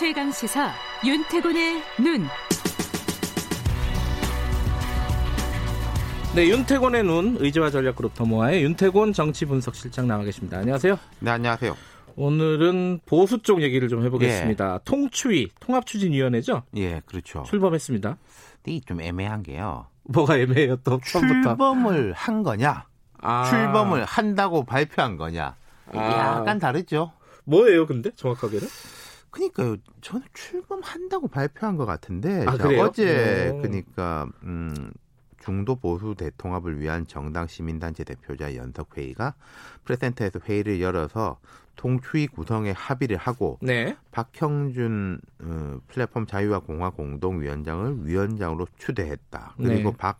최강 시사 윤태곤의 눈. 네, 윤태곤의 눈 의제와 전략그룹 더모아의 윤태곤 정치 분석 실장 나와 계십니다. 안녕하세요. 네, 안녕하세요. 오늘은 보수 쪽 얘기를 좀 해보겠습니다. 예. 통추위 통합추진위원회죠? 예, 그렇죠. 출범했습니다. 근데 좀 애매한 게요. 뭐가 애매해요 또 처음부터? 출범을 한 거냐? 아. 출범을 한다고 발표한 거냐? 아. 약간 다르죠. 뭐예요, 근데 정확하게는? 그니까요. 저는 출범한다고 발표한 것 같은데 아, 어제 그니까 음 중도 보수 대통합을 위한 정당 시민단체 대표자 연석 회의가 프레센터에서 회의를 열어서 통추위 구성에 합의를 하고 네. 박형준 어, 플랫폼 자유와 공화 공동위원장을 위원장으로 추대했다. 그리고 네. 박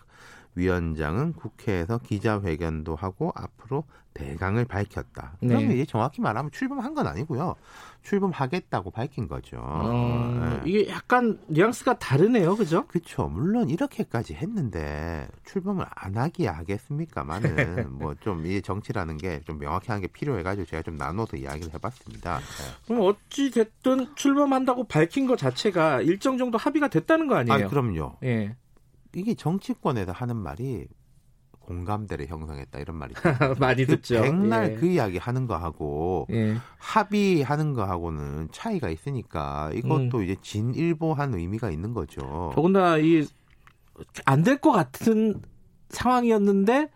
위원장은 국회에서 기자회견도 하고 앞으로 대강을 밝혔다. 네. 그러면 이제 정확히 말하면 출범한 건 아니고요. 출범하겠다고 밝힌 거죠. 어, 네. 이게 약간 뉘앙스가 다르네요, 그죠? 그렇죠. 물론 이렇게까지 했는데 출범을 안 하기 하겠습니까만은 뭐 좀 이 정치라는 게 좀 명확히 하는 게 필요해가지고 제가 좀 나눠서 이야기를 해봤습니다. 네. 그럼 어찌 됐든 출범한다고 밝힌 것 자체가 일정 정도 합의가 됐다는 거 아니에요? 아, 그럼요. 예. 이게 정치권에서 하는 말이 공감대를 형성했다 이런 말이 많이 그 듣죠. 백날 예. 그 이야기 하는 거하고 예. 합의하는 거하고는 차이가 있으니까 이것도 음. 이제 진일보한 의미가 있는 거죠. 더군다나 이 안 될 것 같은 상황이었는데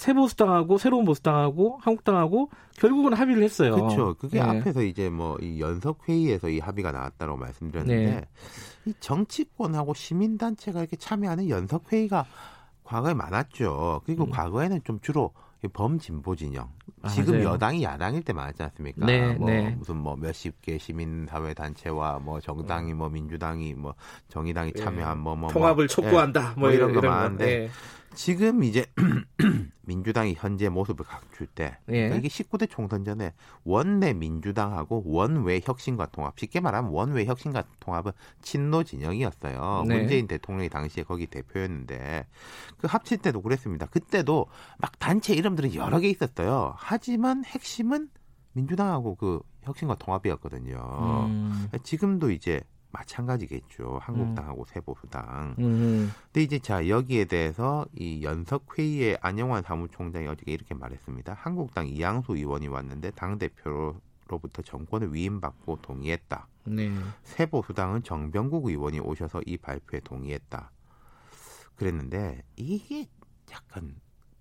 새 보수당하고 새로운 보수당하고 한국당하고 결국은 합의를 했어요. 그렇죠. 그게 네. 앞에서 이제 뭐 이 연석 회의에서 이 합의가 나왔다고 말씀드렸는데 네. 이 정치권하고 시민단체가 이렇게 참여하는 연석 회의가 과거에 많았죠. 그리고 음. 과거에는 좀 주로 범진보 진영. 지금 맞아요. 여당이 야당일 때 많았지 않습니까? 네, 뭐 네. 무슨 뭐 몇십 개 시민사회 단체와 뭐 정당이 뭐 민주당이 뭐 정의당이 예. 참여한 뭐뭐 뭐, 통합을 뭐, 촉구한다 뭐, 뭐, 이런, 이런 거 많은데 네. 지금 이제 민주당이 현재 모습을 갖출 때 예. 그러니까 이게 19대 총선 전에 원내 민주당하고 원외 혁신과 통합 쉽게 말하면 원외 혁신과 통합은 친노 진영이었어요. 네. 문재인 대통령이 당시에 거기 대표였는데 그 합칠 때도 그랬습니다. 그때도 막 단체 이름들은 여러 개 있었어요. 하지만 핵심은 민주당하고 그 혁신과 통합이었거든요. 음. 지금도 이제 마찬가지겠죠. 한국당하고 음. 새보수당. 음. 근데 이제 자 여기에 대해서 이 연석 회의에 안영환 사무총장이 어저께 이렇게 말했습니다. 한국당 이양수 의원이 왔는데 당 대표로부터 정권을 위임받고 동의했다. 네. 새보수당은 정병국 의원이 오셔서 이 발표에 동의했다. 그랬는데 이게 약간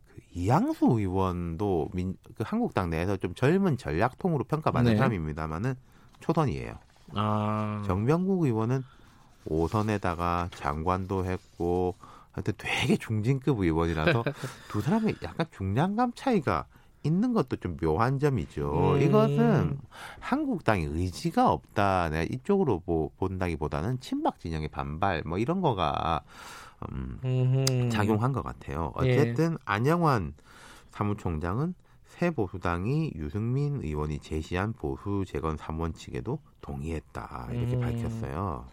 그 이양수 의원도 민, 그 한국당 내에서 좀 젊은 전략통으로 평가받는 네. 사람입니다만은 초선이에요. 아. 정병국 의원은 5선에다가 장관도 했고 하여튼 되게 중진급 의원이라서 두 사람의 약간 중량감 차이가 있는 것도 좀 묘한 점이죠. 음. 이것은 한국당의 의지가 없다. 내가 이쪽으로 보, 본다기보다는 친박 진영의 반발 뭐 이런 거가 음, 작용한 것 같아요. 예. 어쨌든 예. 안영환 사무총장은 새 보수당이 유승민 의원이 제시한 보수 재건 3원칙에도 동의했다 이렇게 음. 밝혔어요.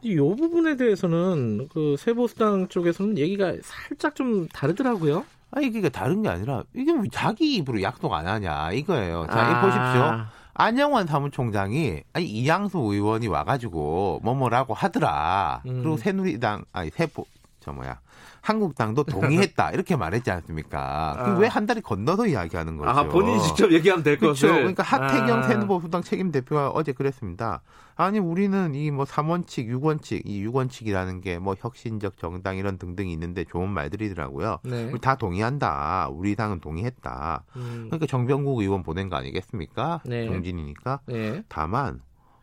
이 부분에 대해서는 그 새 보수당 쪽에서는 얘기가 살짝 좀 다르더라고요. 아니 이게 다른 게 아니라 이게 왜 자기 입으로 약속 안 하냐 이거예요. 자, 아. 보십시오. 안영환 사무총장이 아니 이양수 의원이 와가지고 뭐뭐라고 하더라. 음. 그리고 새누리당 아니 새보 저 뭐야 한국당도 동의했다 이렇게 말했지 않습니까? 아. 왜 한 달이 건너서 이야기하는 거죠? 아, 본인이 직접 얘기하면 될 그렇죠. 것을. 그러니까 하태경 아. 새누리당당 책임 대표가 어제 그랬습니다. 아니 우리는 이 뭐 3원칙, 6원칙, 이 6원칙이라는 게 뭐 혁신적 정당 이런 등등이 있는데 좋은 말들이더라고요. 네. 우리 다 동의한다. 우리 당은 동의했다. 음. 그러니까 정병국 의원 보낸 거 아니겠습니까? 네. 정진이니까. 네. 다만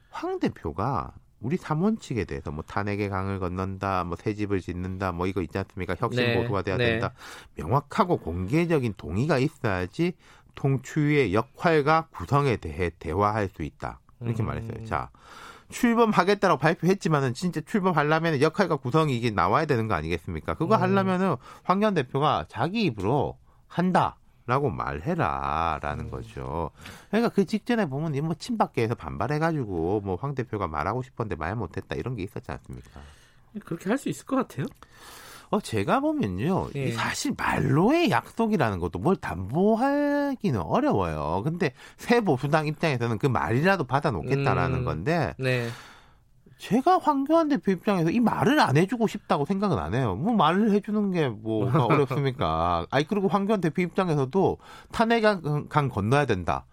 황 대표가 우리 삼원칙에 대해서 뭐 탄핵의 강을 건넌다, 뭐 새 집을 짓는다, 뭐 이거 있지 않습니까? 혁신 네. 보수가 돼야 네. 된다. 명확하고 공개적인 동의가 있어야지 통추의 역할과 구성에 대해 대화할 수 있다. 이렇게 음. 말했어요. 자, 출범하겠다라고 발표했지만은 진짜 출범하려면 역할과 구성이 이게 나와야 되는 거 아니겠습니까? 그거 음. 하려면은 황교안 대표가 자기 입으로 한다. 라고 말해라 라는 거죠. 그러니까 그 직전에 보면 뭐 친박계에서 반발해가지고 뭐 황 대표가 말하고 싶었는데 말 못했다 이런 게 있었지 않습니까? 그렇게 할 수 있을 것 같아요. 어 제가 보면요, 예. 사실 말로의 약속이라는 것도 뭘 담보하기는 어려워요. 근데 새 보수당 입장에서는 그 말이라도 받아놓겠다라는 음, 건데. 네. 제가 황교안 대표 입장에서 이 말을 안 해주고 싶다고 생각은 안 해요. 뭐 말을 해주는 게 뭐가 어렵습니까? 아니 그리고 황교안 대표 입장에서도 탄핵강 건너야 된다.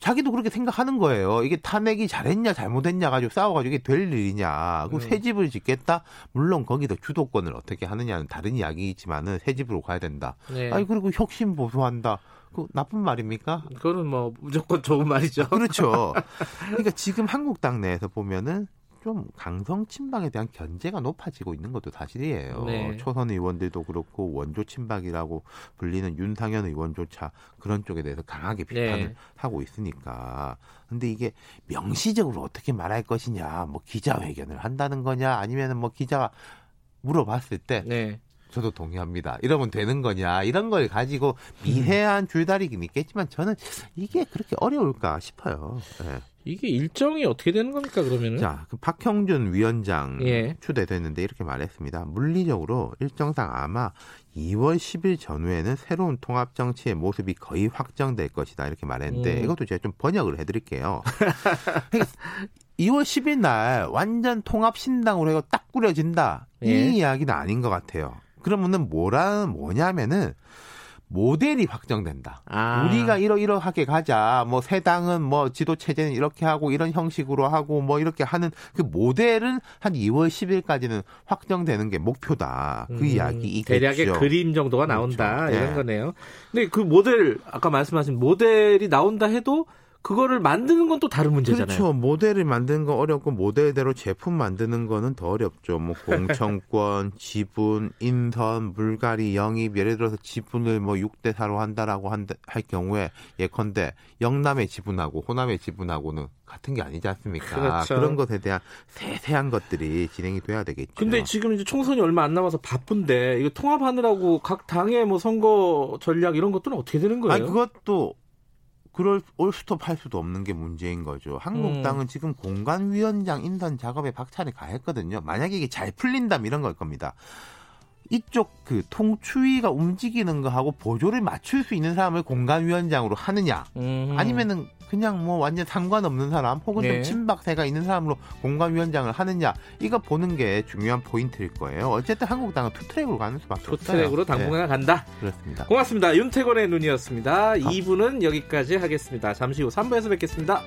자기도 그렇게 생각하는 거예요. 이게 탄핵이 잘했냐 잘못했냐 가지고 싸워가지고 이게 될 일이냐. 그 음. 새 집을 짓겠다. 물론 거기서 주도권을 어떻게 하느냐는 다른 이야기이지만은 새 집으로 가야 된다. 네. 아니 그리고 혁신 보수한다. 그 나쁜 말입니까? 그거는 뭐 무조건 좋은 말이죠. 그렇죠. 그러니까 지금 한국당 내에서 보면은 좀 강성 친박에 대한 견제가 높아지고 있는 것도 사실이에요. 네. 초선 의원들도 그렇고 원조 친박이라고 불리는 윤상현 의원조차 그런 쪽에 대해서 강하게 비판을 네. 하고 있으니까. 근데 이게 명시적으로 어떻게 말할 것이냐, 뭐 기자회견을 한다는 거냐, 아니면은 뭐 기자가 물어봤을 때 네. 저도 동의합니다. 이러면 되는 거냐 이런 걸 가지고 미해한 줄다리긴 있겠지만 저는 이게 그렇게 어려울까 싶어요. 네. 이게 일정이 어떻게 되는 겁니까 그러면은? 자, 그 박형준 위원장 예. 추대됐는데 이렇게 말했습니다. 물리적으로 일정상 아마 2월 10일 전후에는 새로운 통합 정치의 모습이 거의 확정될 것이다 이렇게 말했는데 음. 이것도 제가 좀 번역을 해드릴게요. 2월 그러니까 10일 날 완전 통합 신당으로 해서 딱 꾸려진다 예. 이 이야기는 아닌 것 같아요. 그러면은 뭐라 뭐냐면은 모델이 확정된다. 아. 우리가 이러이러하게 가자. 뭐새 당은 뭐 지도 체제는 이렇게 하고 이런 형식으로 하고 뭐 이렇게 하는 그 모델은 한 2월 10일까지는 확정되는 게 목표다. 그 음, 이야기이겠죠. 대략의 그림 정도가 나온다 그렇죠. 이런 네. 거네요. 근데 그 모델 아까 말씀하신 모델이 나온다 해도 그거를 만드는 건 또 다른 문제잖아요. 그렇죠. 모델을 만드는 건 어렵고 모델대로 제품 만드는 거는 더 어렵죠. 뭐 공청권, 지분, 인선, 물갈이, 영입 예를 들어서 지분을 뭐 6대 4로 한다라고 한다, 할 경우에 예컨대 영남의 지분하고 호남의 지분하고는 같은 게 아니지 않습니까? 그렇죠. 그런 것에 대한 세세한 것들이 진행이 돼야 되겠죠. 근데 지금 이제 총선이 얼마 안 남아서 바쁜데 이거 통합하느라고 각 당의 뭐 선거 전략 이런 것들은 어떻게 되는 거예요? 아니 그것도 그럴 올스톱 할 수도 없는 게 문제인 거죠. 한국당은 음. 지금 공관위원장 인선 작업에 박차를 가했거든요. 만약에 이게 잘 풀린다면 이런 걸 겁니다. 이쪽 그 통추위가 움직이는 거하고 보조를 맞출 수 있는 사람을 공간위원장으로 하느냐 음. 아니면은 그냥 뭐 완전 상관없는 사람 혹은 네. 좀 친박세가 있는 사람으로 공관위원장을 하느냐 이거 보는 게 중요한 포인트일 거예요. 어쨌든 한국당은 two-track으로 가는 수밖에 없어요. two-track으로 당분간 네. 간다. 그렇습니다. 고맙습니다. 윤태곤의 눈이었습니다. 아. 2부는 여기까지 하겠습니다. 잠시 후 3부에서 뵙겠습니다.